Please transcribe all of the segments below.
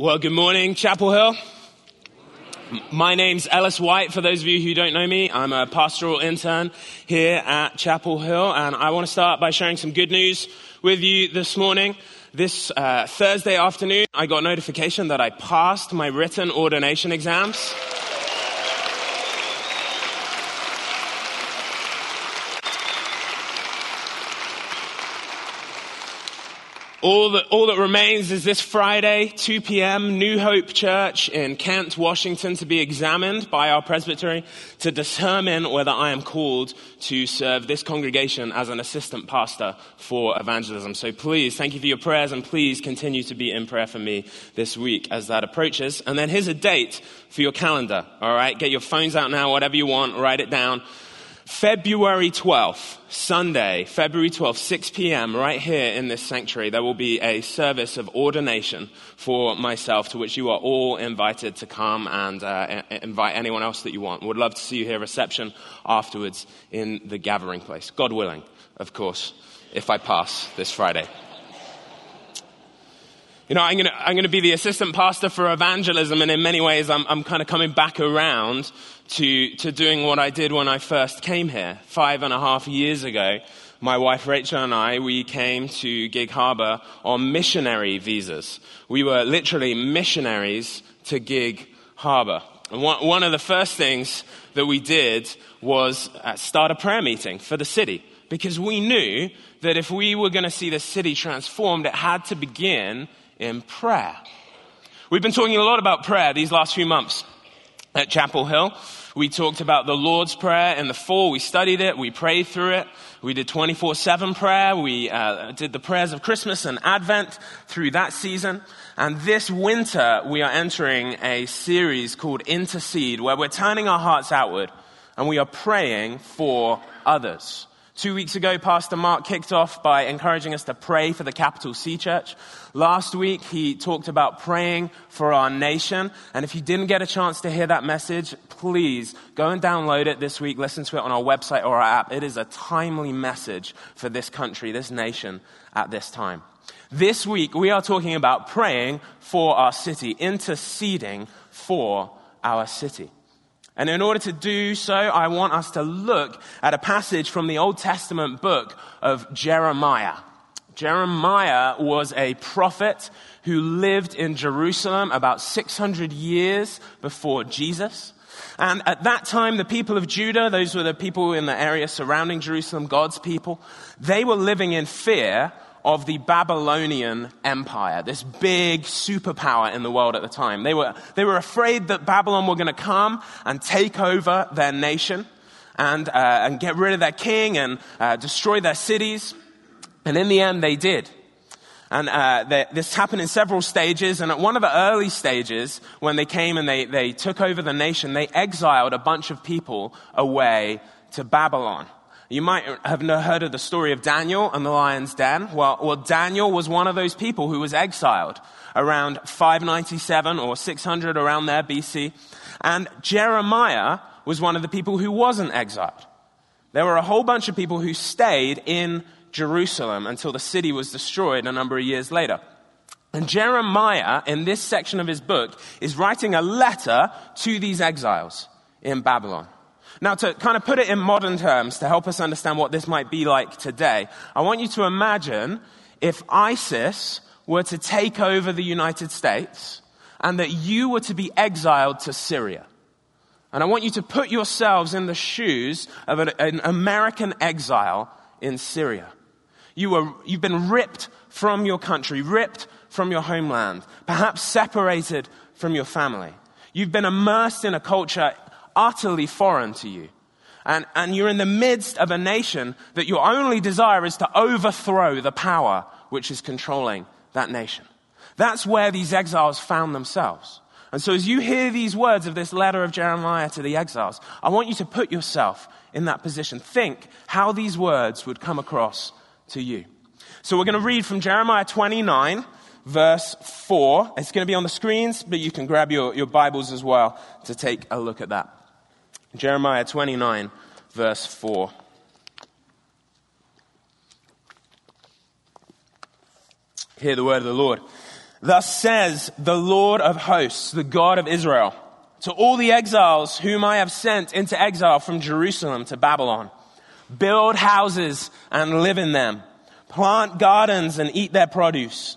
Well, good morning, Chapel Hill. My name's Ellis White. For those of you who don't know me, I'm a pastoral intern here at Chapel Hill, and I want to start by sharing some good news with you this morning. This uh, Thursday afternoon, I got notification that I passed my written ordination exams. All that, all that remains is this Friday, 2 p.m., New Hope Church in Kent, Washington, to be examined by our presbytery to determine whether I am called to serve this congregation as an assistant pastor for evangelism. So please, thank you for your prayers and please continue to be in prayer for me this week as that approaches. And then here's a date for your calendar. All right. Get your phones out now, whatever you want, write it down. February 12th, Sunday, February 12th, 6 p.m., right here in this sanctuary, there will be a service of ordination for myself to which you are all invited to come and uh, invite anyone else that you want. Would love to see you here, reception afterwards in the gathering place. God willing, of course, if I pass this Friday. You know, I'm going to I'm to be the assistant pastor for evangelism, and in many ways, I'm, I'm kind of coming back around to, to doing what I did when I first came here five and a half years ago. My wife Rachel and I, we came to Gig Harbor on missionary visas. We were literally missionaries to Gig Harbor. And one, one of the first things that we did was uh, start a prayer meeting for the city because we knew that if we were going to see the city transformed, it had to begin in prayer. We've been talking a lot about prayer these last few months at Chapel Hill. We talked about the Lord's Prayer in the fall. We studied it. We prayed through it. We did 24 7 prayer. We uh, did the prayers of Christmas and Advent through that season. And this winter, we are entering a series called Intercede, where we're turning our hearts outward and we are praying for others. Two weeks ago, Pastor Mark kicked off by encouraging us to pray for the capital C church. Last week, he talked about praying for our nation. And if you didn't get a chance to hear that message, please go and download it this week, listen to it on our website or our app. It is a timely message for this country, this nation at this time. This week, we are talking about praying for our city, interceding for our city. And in order to do so, I want us to look at a passage from the Old Testament book of Jeremiah. Jeremiah was a prophet who lived in Jerusalem about 600 years before Jesus. And at that time, the people of Judah, those were the people in the area surrounding Jerusalem, God's people, they were living in fear of the Babylonian Empire, this big superpower in the world at the time. They were, they were afraid that Babylon were going to come and take over their nation and, uh, and get rid of their king and uh, destroy their cities. And in the end, they did. And uh, they, this happened in several stages. And at one of the early stages, when they came and they, they took over the nation, they exiled a bunch of people away to Babylon. You might have heard of the story of Daniel and the lion's den. Well, well, Daniel was one of those people who was exiled around 597 or 600 around there BC. And Jeremiah was one of the people who wasn't exiled. There were a whole bunch of people who stayed in Jerusalem until the city was destroyed a number of years later. And Jeremiah, in this section of his book, is writing a letter to these exiles in Babylon. Now, to kind of put it in modern terms to help us understand what this might be like today, I want you to imagine if ISIS were to take over the United States and that you were to be exiled to Syria. And I want you to put yourselves in the shoes of an, an American exile in Syria. You were, you've been ripped from your country, ripped from your homeland, perhaps separated from your family. You've been immersed in a culture utterly foreign to you. And, and you're in the midst of a nation that your only desire is to overthrow the power which is controlling that nation. That's where these exiles found themselves. And so as you hear these words of this letter of Jeremiah to the exiles, I want you to put yourself in that position. Think how these words would come across to you. So we're going to read from Jeremiah 29, verse 4. It's going to be on the screens, but you can grab your, your Bibles as well to take a look at that. Jeremiah 29, verse 4. Hear the word of the Lord. Thus says the Lord of hosts, the God of Israel, to all the exiles whom I have sent into exile from Jerusalem to Babylon. Build houses and live in them. Plant gardens and eat their produce.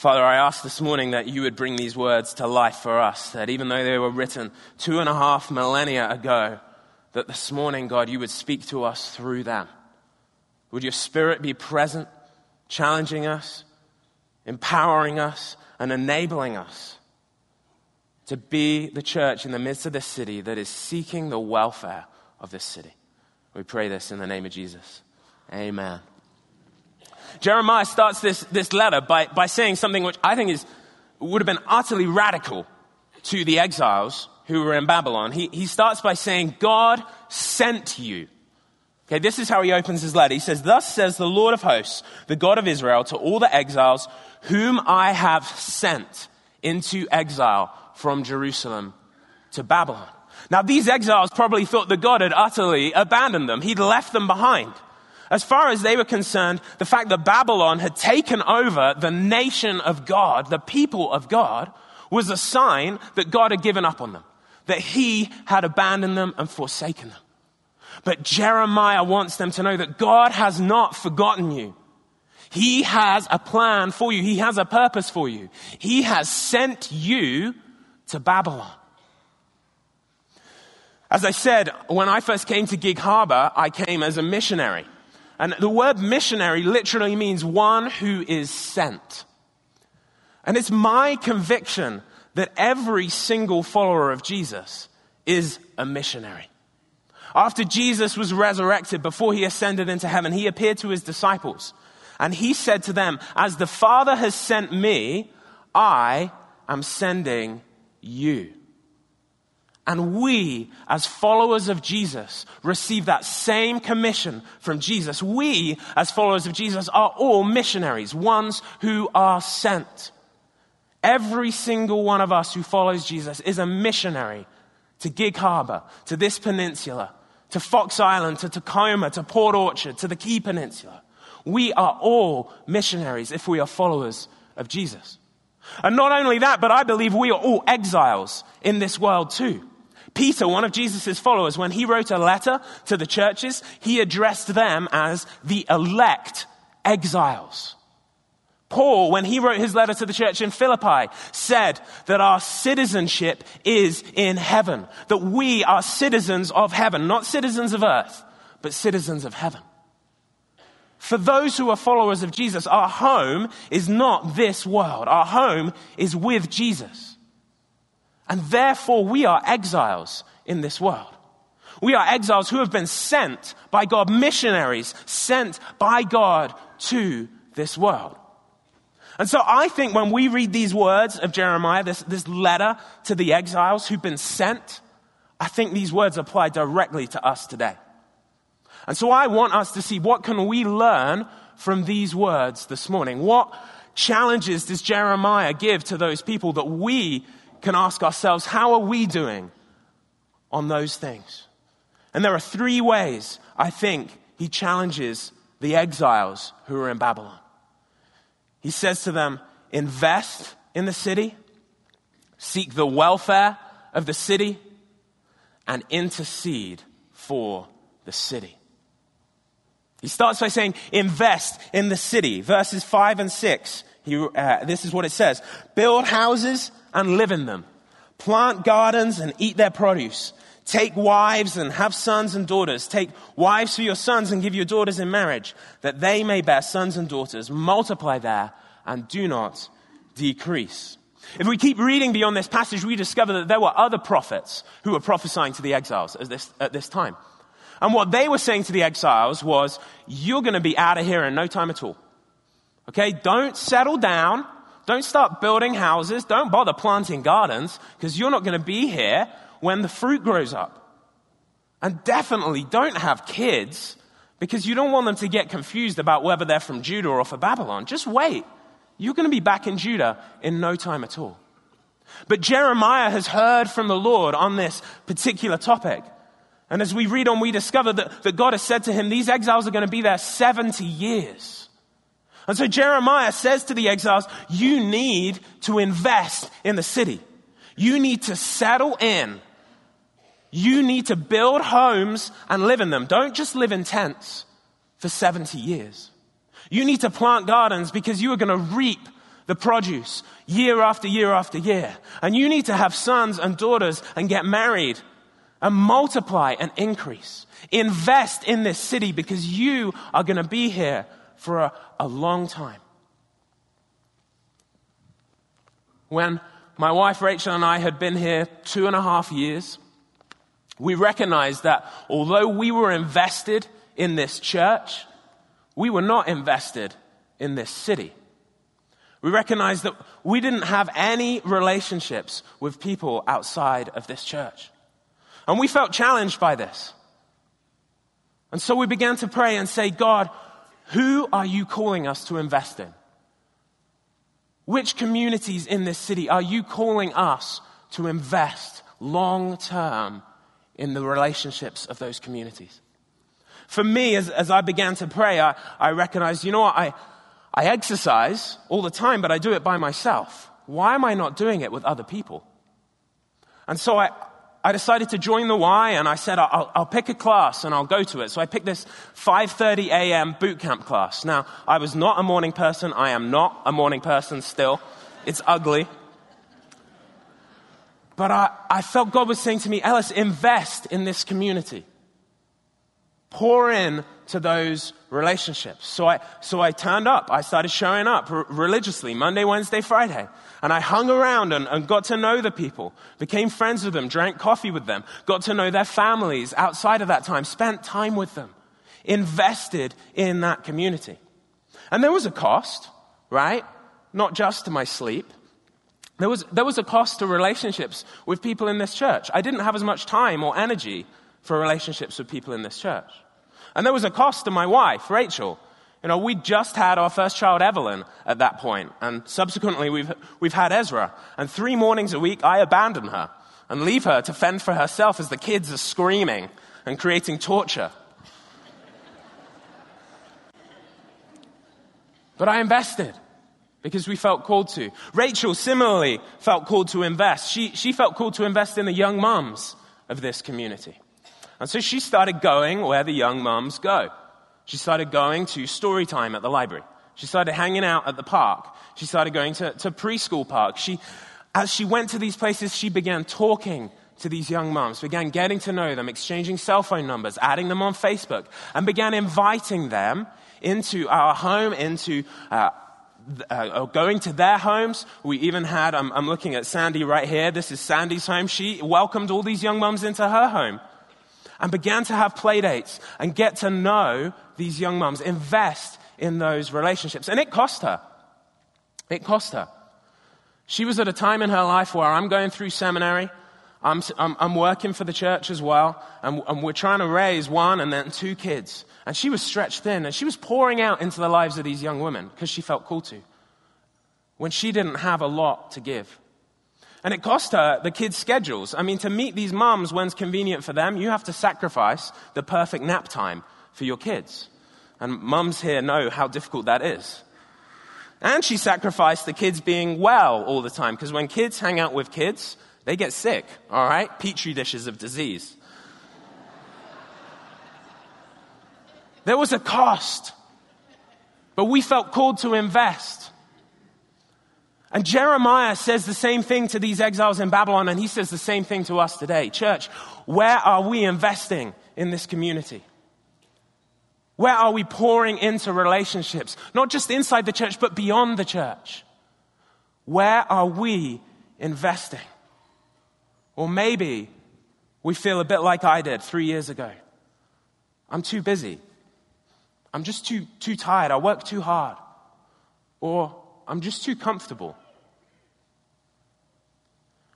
Father, I ask this morning that you would bring these words to life for us, that even though they were written two and a half millennia ago, that this morning, God, you would speak to us through them. Would your spirit be present, challenging us, empowering us, and enabling us to be the church in the midst of this city that is seeking the welfare of this city. We pray this in the name of Jesus. Amen. Jeremiah starts this, this letter by, by saying something which I think is, would have been utterly radical to the exiles who were in Babylon. He, he starts by saying, God sent you. Okay, this is how he opens his letter. He says, Thus says the Lord of hosts, the God of Israel, to all the exiles whom I have sent into exile from Jerusalem to Babylon. Now, these exiles probably thought that God had utterly abandoned them. He'd left them behind. As far as they were concerned, the fact that Babylon had taken over the nation of God, the people of God, was a sign that God had given up on them, that He had abandoned them and forsaken them. But Jeremiah wants them to know that God has not forgotten you. He has a plan for you. He has a purpose for you. He has sent you to Babylon. As I said, when I first came to Gig Harbor, I came as a missionary. And the word missionary literally means one who is sent. And it's my conviction that every single follower of Jesus is a missionary. After Jesus was resurrected, before he ascended into heaven, he appeared to his disciples. And he said to them, As the Father has sent me, I am sending you. And we, as followers of Jesus, receive that same commission from Jesus. We, as followers of Jesus, are all missionaries, ones who are sent. Every single one of us who follows Jesus is a missionary to Gig Harbor, to this peninsula, to Fox Island, to Tacoma, to Port Orchard, to the Key Peninsula. We are all missionaries if we are followers of Jesus. And not only that, but I believe we are all exiles in this world too. Peter, one of Jesus' followers, when he wrote a letter to the churches, he addressed them as the elect exiles. Paul, when he wrote his letter to the church in Philippi, said that our citizenship is in heaven, that we are citizens of heaven, not citizens of earth, but citizens of heaven. For those who are followers of Jesus, our home is not this world. Our home is with Jesus. And therefore, we are exiles in this world. We are exiles who have been sent by God, missionaries sent by God to this world. And so I think when we read these words of Jeremiah, this, this letter to the exiles who've been sent, I think these words apply directly to us today. And so I want us to see what can we learn from these words this morning? What challenges does Jeremiah give to those people that we can ask ourselves, how are we doing on those things? And there are three ways I think he challenges the exiles who are in Babylon. He says to them, invest in the city, seek the welfare of the city, and intercede for the city. He starts by saying, invest in the city. Verses 5 and 6. He, uh, this is what it says. Build houses and live in them. Plant gardens and eat their produce. Take wives and have sons and daughters. Take wives for your sons and give your daughters in marriage, that they may bear sons and daughters. Multiply there and do not decrease. If we keep reading beyond this passage, we discover that there were other prophets who were prophesying to the exiles at this, at this time. And what they were saying to the exiles was, you're going to be out of here in no time at all. Okay? Don't settle down. Don't start building houses. Don't bother planting gardens because you're not going to be here when the fruit grows up. And definitely don't have kids because you don't want them to get confused about whether they're from Judah or for Babylon. Just wait. You're going to be back in Judah in no time at all. But Jeremiah has heard from the Lord on this particular topic. And as we read on, we discover that, that God has said to him, these exiles are going to be there 70 years. And so Jeremiah says to the exiles, you need to invest in the city. You need to settle in you need to build homes and live in them. Don't just live in tents for 70 years. You need to plant gardens because you are going to reap the produce year after year after year. And you need to have sons and daughters and get married and multiply and increase. Invest in this city because you are going to be here for a, a long time. When my wife Rachel and I had been here two and a half years, we recognized that although we were invested in this church, we were not invested in this city. We recognized that we didn't have any relationships with people outside of this church. And we felt challenged by this. And so we began to pray and say, God, who are you calling us to invest in? Which communities in this city are you calling us to invest long term in the relationships of those communities. For me, as, as I began to pray, I, I recognized, you know what, I, I exercise all the time, but I do it by myself. Why am I not doing it with other people? And so I, I decided to join the Y and I said, I'll, I'll, pick a class and I'll go to it. So I picked this 5.30 a.m. boot camp class. Now, I was not a morning person. I am not a morning person still. It's ugly. But I, I felt God was saying to me, Ellis, invest in this community. Pour in to those relationships. So I, so I turned up. I started showing up r- religiously Monday, Wednesday, Friday. And I hung around and, and got to know the people, became friends with them, drank coffee with them, got to know their families outside of that time, spent time with them, invested in that community. And there was a cost, right? Not just to my sleep, there was, there was a cost to relationships with people in this church. I didn't have as much time or energy for relationships with people in this church. And there was a cost to my wife, Rachel. You know, we just had our first child, Evelyn, at that point, and subsequently we've, we've had Ezra. And three mornings a week, I abandon her and leave her to fend for herself as the kids are screaming and creating torture. But I invested because we felt called to. Rachel similarly felt called to invest. She, she felt called to invest in the young mums of this community. And so she started going where the young mums go. She started going to story time at the library. She started hanging out at the park. She started going to, to preschool park. She, as she went to these places, she began talking to these young mums, began getting to know them, exchanging cell phone numbers, adding them on Facebook, and began inviting them into our home, into uh, uh, going to their homes. We even had, I'm, I'm looking at Sandy right here. This is Sandy's home. She welcomed all these young mums into her home and began to have play dates and get to know these young mums, invest in those relationships. And it cost her. It cost her. She was at a time in her life where I'm going through seminary. I'm, I'm, I'm working for the church as well. And, and we're trying to raise one and then two kids. And she was stretched thin and she was pouring out into the lives of these young women because she felt called to when she didn't have a lot to give. And it cost her the kids' schedules. I mean, to meet these mums when's convenient for them, you have to sacrifice the perfect nap time for your kids. And mums here know how difficult that is. And she sacrificed the kids being well all the time, because when kids hang out with kids, they get sick, all right? Petri dishes of disease. There was a cost, but we felt called to invest. And Jeremiah says the same thing to these exiles in Babylon, and he says the same thing to us today. Church, where are we investing in this community? Where are we pouring into relationships? Not just inside the church, but beyond the church. Where are we investing? Or maybe we feel a bit like I did three years ago. I'm too busy. I'm just too, too tired. I work too hard. Or I'm just too comfortable.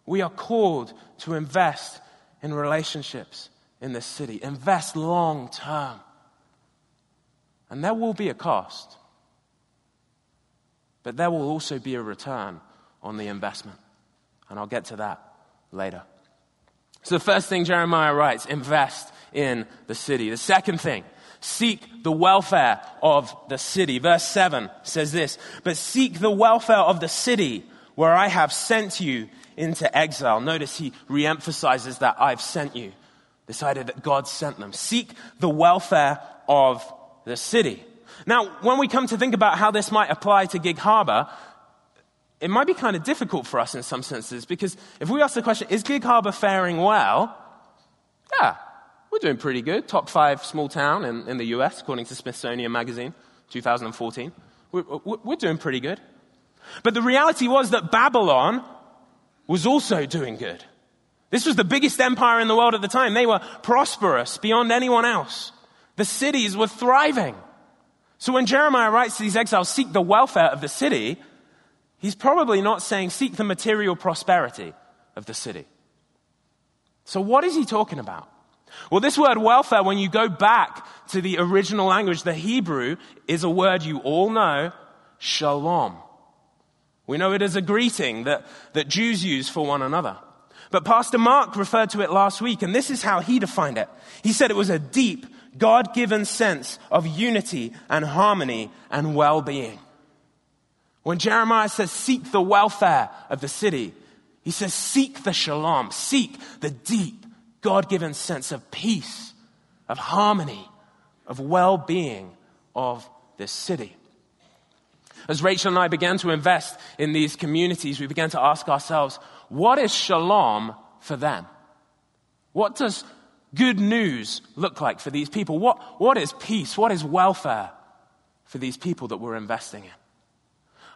We are called to invest in relationships in this city, invest long term. And there will be a cost, but there will also be a return on the investment. And I'll get to that later. So, the first thing Jeremiah writes invest in the city. The second thing, seek the welfare of the city. Verse 7 says this But seek the welfare of the city where I have sent you into exile. Notice he reemphasizes that I've sent you. This idea that God sent them. Seek the welfare of the city. Now, when we come to think about how this might apply to Gig Harbor, it might be kind of difficult for us in some senses because if we ask the question, is Gig Harbor faring well? Yeah, we're doing pretty good. Top five small town in, in the US, according to Smithsonian Magazine, 2014. We're, we're doing pretty good. But the reality was that Babylon was also doing good. This was the biggest empire in the world at the time. They were prosperous beyond anyone else. The cities were thriving. So when Jeremiah writes to these exiles, seek the welfare of the city, he's probably not saying seek the material prosperity of the city. So what is he talking about? Well, this word welfare, when you go back to the original language, the Hebrew, is a word you all know, shalom. We know it as a greeting that, that Jews use for one another. But Pastor Mark referred to it last week, and this is how he defined it. He said it was a deep, God given sense of unity and harmony and well being. When Jeremiah says, seek the welfare of the city, he says, seek the shalom, seek the deep, God given sense of peace, of harmony, of well being of this city. As Rachel and I began to invest in these communities, we began to ask ourselves, what is shalom for them? What does good news look like for these people? What, what is peace? What is welfare for these people that we're investing in?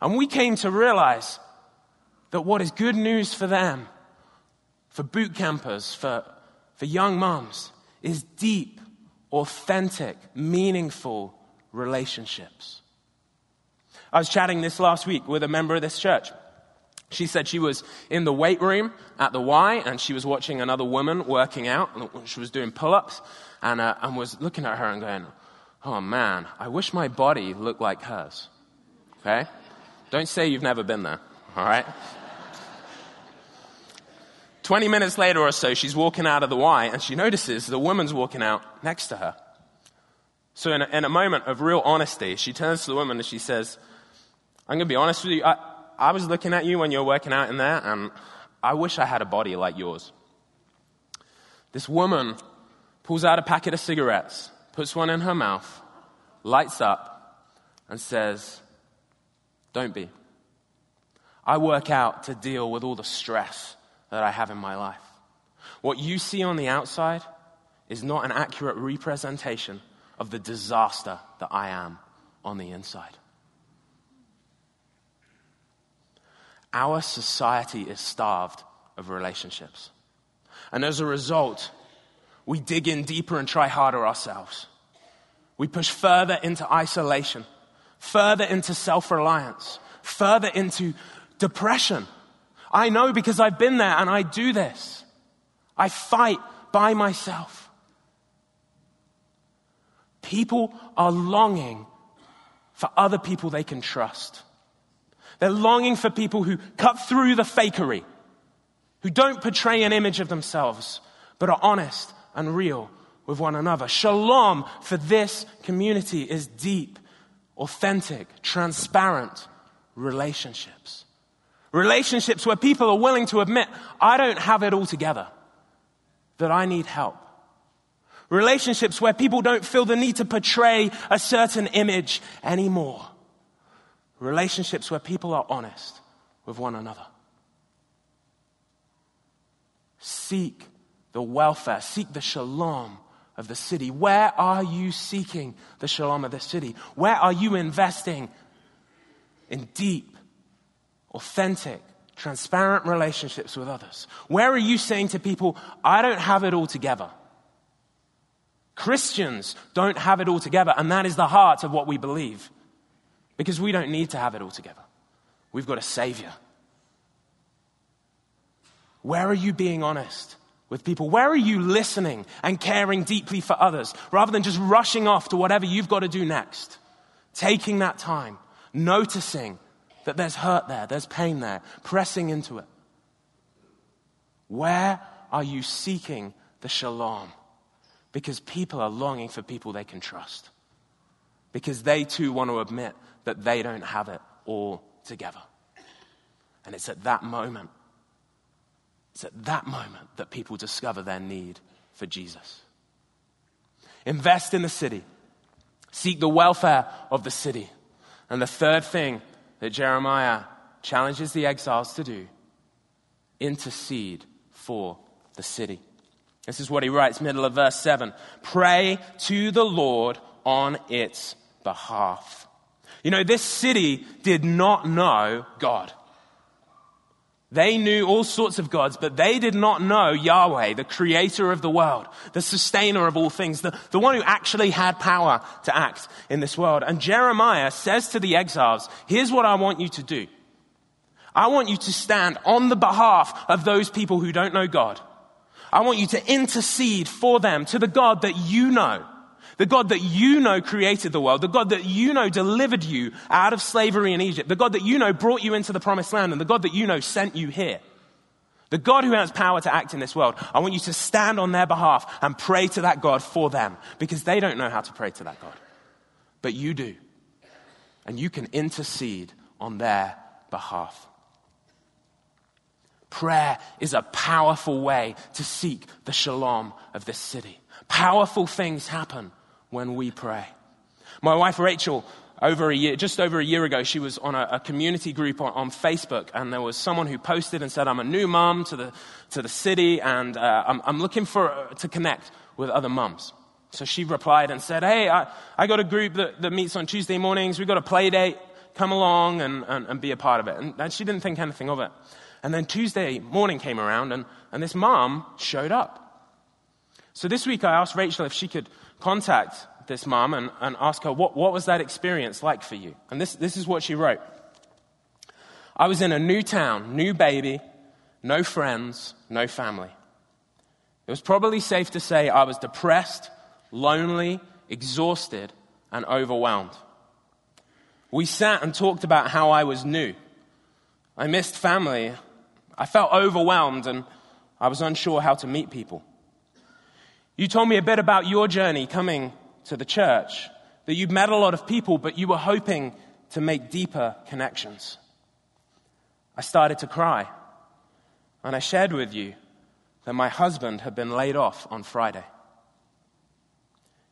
And we came to realize that what is good news for them, for boot campers, for, for young moms, is deep, authentic, meaningful relationships. I was chatting this last week with a member of this church. She said she was in the weight room at the Y and she was watching another woman working out. She was doing pull ups and, uh, and was looking at her and going, Oh man, I wish my body looked like hers. Okay? Don't say you've never been there, all right? 20 minutes later or so, she's walking out of the Y and she notices the woman's walking out next to her. So, in a, in a moment of real honesty, she turns to the woman and she says, I'm going to be honest with you. I, I was looking at you when you were working out in there, and I wish I had a body like yours. This woman pulls out a packet of cigarettes, puts one in her mouth, lights up, and says, Don't be. I work out to deal with all the stress that I have in my life. What you see on the outside is not an accurate representation of the disaster that I am on the inside. Our society is starved of relationships. And as a result, we dig in deeper and try harder ourselves. We push further into isolation, further into self reliance, further into depression. I know because I've been there and I do this. I fight by myself. People are longing for other people they can trust. They're longing for people who cut through the fakery, who don't portray an image of themselves, but are honest and real with one another. Shalom for this community is deep, authentic, transparent relationships. Relationships where people are willing to admit, I don't have it all together, that I need help. Relationships where people don't feel the need to portray a certain image anymore relationships where people are honest with one another. Seek the welfare, seek the shalom of the city. Where are you seeking the shalom of the city? Where are you investing in deep, authentic, transparent relationships with others? Where are you saying to people, I don't have it all together? Christians don't have it all together, and that is the heart of what we believe because we don't need to have it all together. We've got a Savior. Where are you being honest with people? Where are you listening and caring deeply for others rather than just rushing off to whatever you've got to do next? Taking that time, noticing that there's hurt there, there's pain there, pressing into it. Where are you seeking the shalom? Because people are longing for people they can trust. Because they too want to admit that they don't have it all together. And it's at that moment, it's at that moment that people discover their need for Jesus. Invest in the city, seek the welfare of the city. And the third thing that Jeremiah challenges the exiles to do intercede for the city. This is what he writes, middle of verse 7. Pray to the Lord on its behalf. You know, this city did not know God. They knew all sorts of gods, but they did not know Yahweh, the creator of the world, the sustainer of all things, the, the one who actually had power to act in this world. And Jeremiah says to the exiles, here's what I want you to do. I want you to stand on the behalf of those people who don't know God. I want you to intercede for them to the God that you know. The God that you know created the world, the God that you know delivered you out of slavery in Egypt, the God that you know brought you into the promised land, and the God that you know sent you here. The God who has power to act in this world, I want you to stand on their behalf and pray to that God for them because they don't know how to pray to that God. But you do. And you can intercede on their behalf. Prayer is a powerful way to seek the shalom of this city. Powerful things happen when we pray. My wife Rachel, over a year, just over a year ago, she was on a, a community group on, on, Facebook, and there was someone who posted and said, "I'm a new mom to the to the city, and uh, I'm, I'm, looking for uh, to connect with other mums." So she replied and said, "Hey, I, I got a group that, that meets on Tuesday mornings. We got a play date. Come along and, and, and be a part of it." And, and she didn't think anything of it. And then Tuesday morning came around, and, and this mom showed up. So this week I asked Rachel if she could contact this mom and, and ask her, what, what was that experience like for you? And this, this is what she wrote I was in a new town, new baby, no friends, no family. It was probably safe to say I was depressed, lonely, exhausted, and overwhelmed. We sat and talked about how I was new. I missed family. I felt overwhelmed and I was unsure how to meet people. You told me a bit about your journey coming to the church, that you'd met a lot of people, but you were hoping to make deeper connections. I started to cry, and I shared with you that my husband had been laid off on Friday.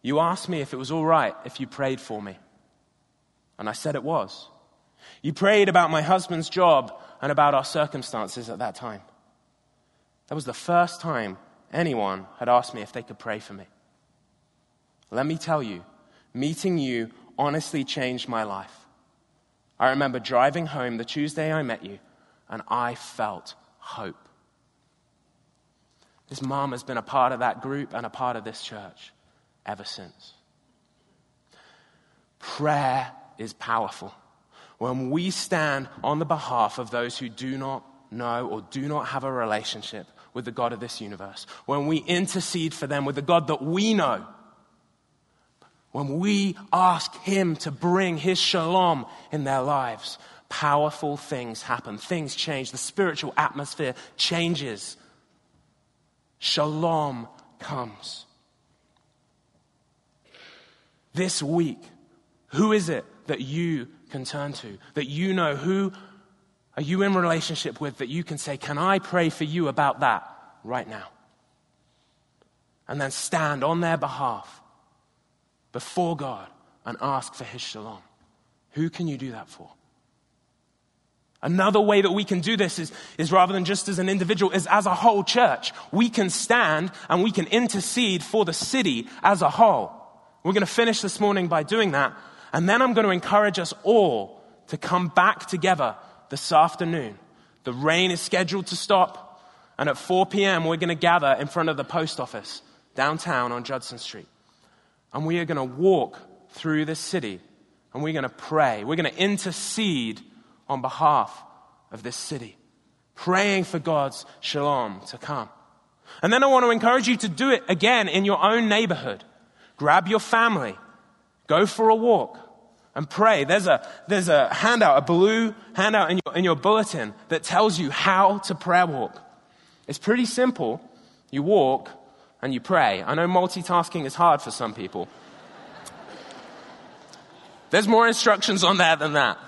You asked me if it was all right if you prayed for me, and I said it was. You prayed about my husband's job and about our circumstances at that time. That was the first time anyone had asked me if they could pray for me. Let me tell you, meeting you honestly changed my life. I remember driving home the Tuesday I met you, and I felt hope. This mom has been a part of that group and a part of this church ever since. Prayer is powerful. When we stand on the behalf of those who do not know or do not have a relationship with the God of this universe, when we intercede for them with the God that we know, when we ask Him to bring His shalom in their lives, powerful things happen. Things change. The spiritual atmosphere changes. Shalom comes. This week, who is it that you can turn to? That you know who are you in relationship with that you can say, Can I pray for you about that right now? And then stand on their behalf before God and ask for His shalom. Who can you do that for? Another way that we can do this is, is rather than just as an individual, is as a whole church. We can stand and we can intercede for the city as a whole. We're going to finish this morning by doing that. And then I'm going to encourage us all to come back together this afternoon. The rain is scheduled to stop, and at 4 p.m., we're going to gather in front of the post office downtown on Judson Street. And we are going to walk through this city, and we're going to pray. We're going to intercede on behalf of this city, praying for God's shalom to come. And then I want to encourage you to do it again in your own neighborhood. Grab your family, go for a walk, and pray. There's a, there's a handout, a blue handout in your, in your bulletin that tells you how to prayer walk. It's pretty simple. You walk and you pray. I know multitasking is hard for some people. There's more instructions on there than that.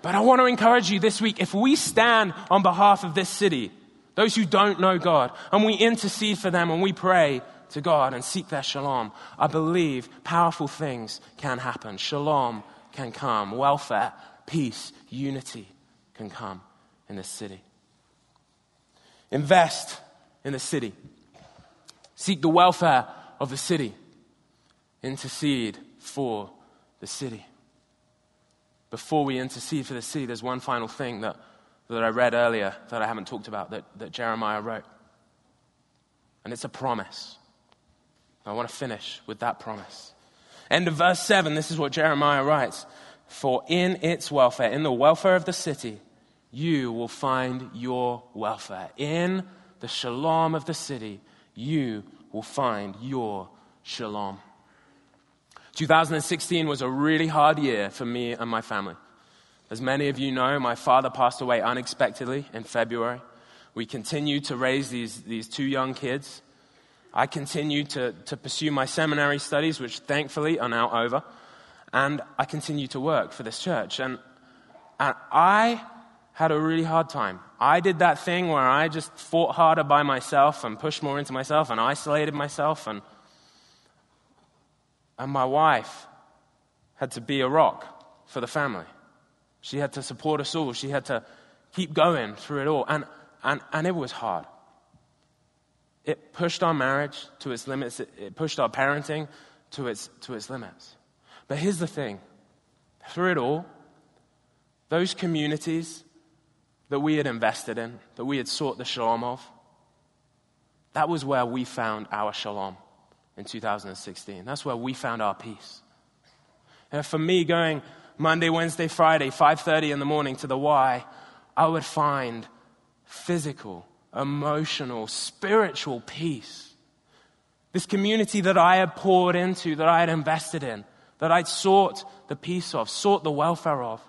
But I want to encourage you this week if we stand on behalf of this city, those who don't know God, and we intercede for them and we pray to God and seek their shalom, I believe powerful things can happen. Shalom can come, welfare, peace, unity can come in this city. Invest in the city. Seek the welfare of the city. Intercede for the city. Before we intercede for the city, there's one final thing that, that I read earlier that I haven't talked about that, that Jeremiah wrote. And it's a promise. I want to finish with that promise. End of verse 7, this is what Jeremiah writes For in its welfare, in the welfare of the city, you will find your welfare. In the shalom of the city, you will find your shalom. 2016 was a really hard year for me and my family. As many of you know, my father passed away unexpectedly in February. We continued to raise these, these two young kids. I continued to, to pursue my seminary studies, which thankfully are now over. And I continued to work for this church. And, and I had a really hard time. I did that thing where I just fought harder by myself and pushed more into myself and isolated myself. And, and my wife had to be a rock for the family. She had to support us all. She had to keep going through it all. And, and, and it was hard. It pushed our marriage to its limits, it pushed our parenting to its, to its limits. But here's the thing through it all, those communities that we had invested in, that we had sought the shalom of, that was where we found our shalom in 2016. That's where we found our peace. And for me, going Monday, Wednesday, Friday, 5:30 in the morning to the Y, I would find physical emotional, spiritual peace. This community that I had poured into, that I had invested in, that I'd sought the peace of, sought the welfare of,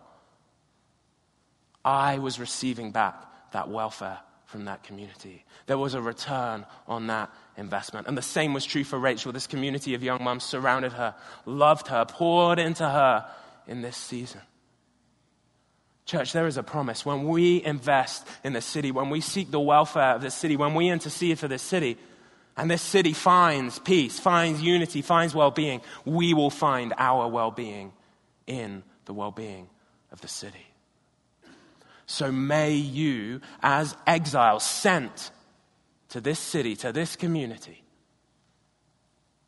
I was receiving back that welfare from that community. There was a return on that investment. And the same was true for Rachel. This community of young moms surrounded her, loved her, poured into her in this season. Church, there is a promise. When we invest in the city, when we seek the welfare of the city, when we intercede for this city, and this city finds peace, finds unity, finds well being, we will find our well being in the well being of the city. So may you, as exiles sent to this city, to this community,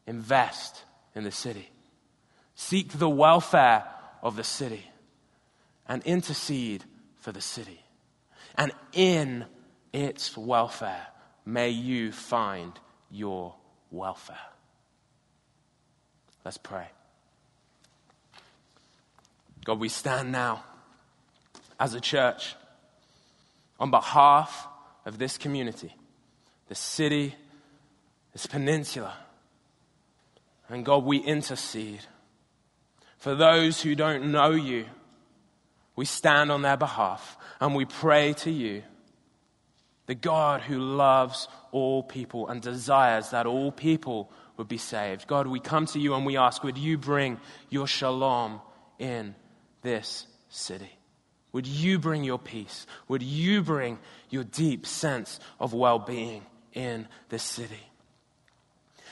invest in the city. Seek the welfare of the city and intercede for the city. And in its welfare, may you find your welfare. Let's pray. God, we stand now as a church on behalf of this community, this city, this peninsula. And God, we intercede for those who don't know you we stand on their behalf and we pray to you, the God who loves all people and desires that all people would be saved. God, we come to you and we ask, would you bring your shalom in this city? Would you bring your peace? Would you bring your deep sense of well being in this city?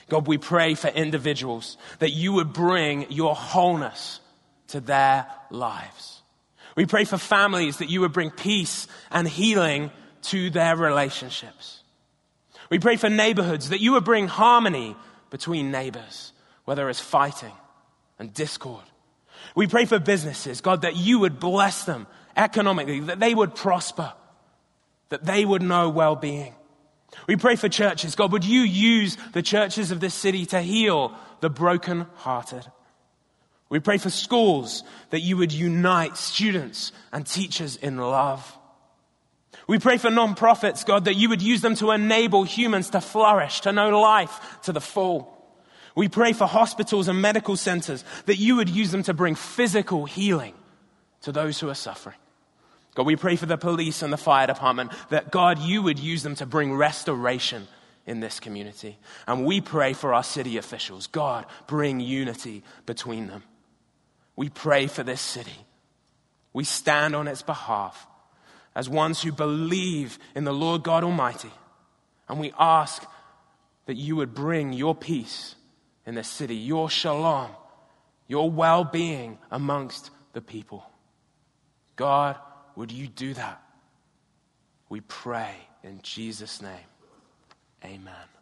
God, we pray for individuals that you would bring your wholeness to their lives. We pray for families that you would bring peace and healing to their relationships. We pray for neighborhoods that you would bring harmony between neighbors, where there is fighting and discord. We pray for businesses, God, that you would bless them economically, that they would prosper, that they would know well being. We pray for churches. God, would you use the churches of this city to heal the brokenhearted? We pray for schools that you would unite students and teachers in love. We pray for non-profits, God, that you would use them to enable humans to flourish, to know life to the full. We pray for hospitals and medical centers that you would use them to bring physical healing to those who are suffering. God, we pray for the police and the fire department that God, you would use them to bring restoration in this community. And we pray for our city officials. God, bring unity between them. We pray for this city. We stand on its behalf as ones who believe in the Lord God Almighty. And we ask that you would bring your peace in this city, your shalom, your well being amongst the people. God, would you do that? We pray in Jesus' name. Amen.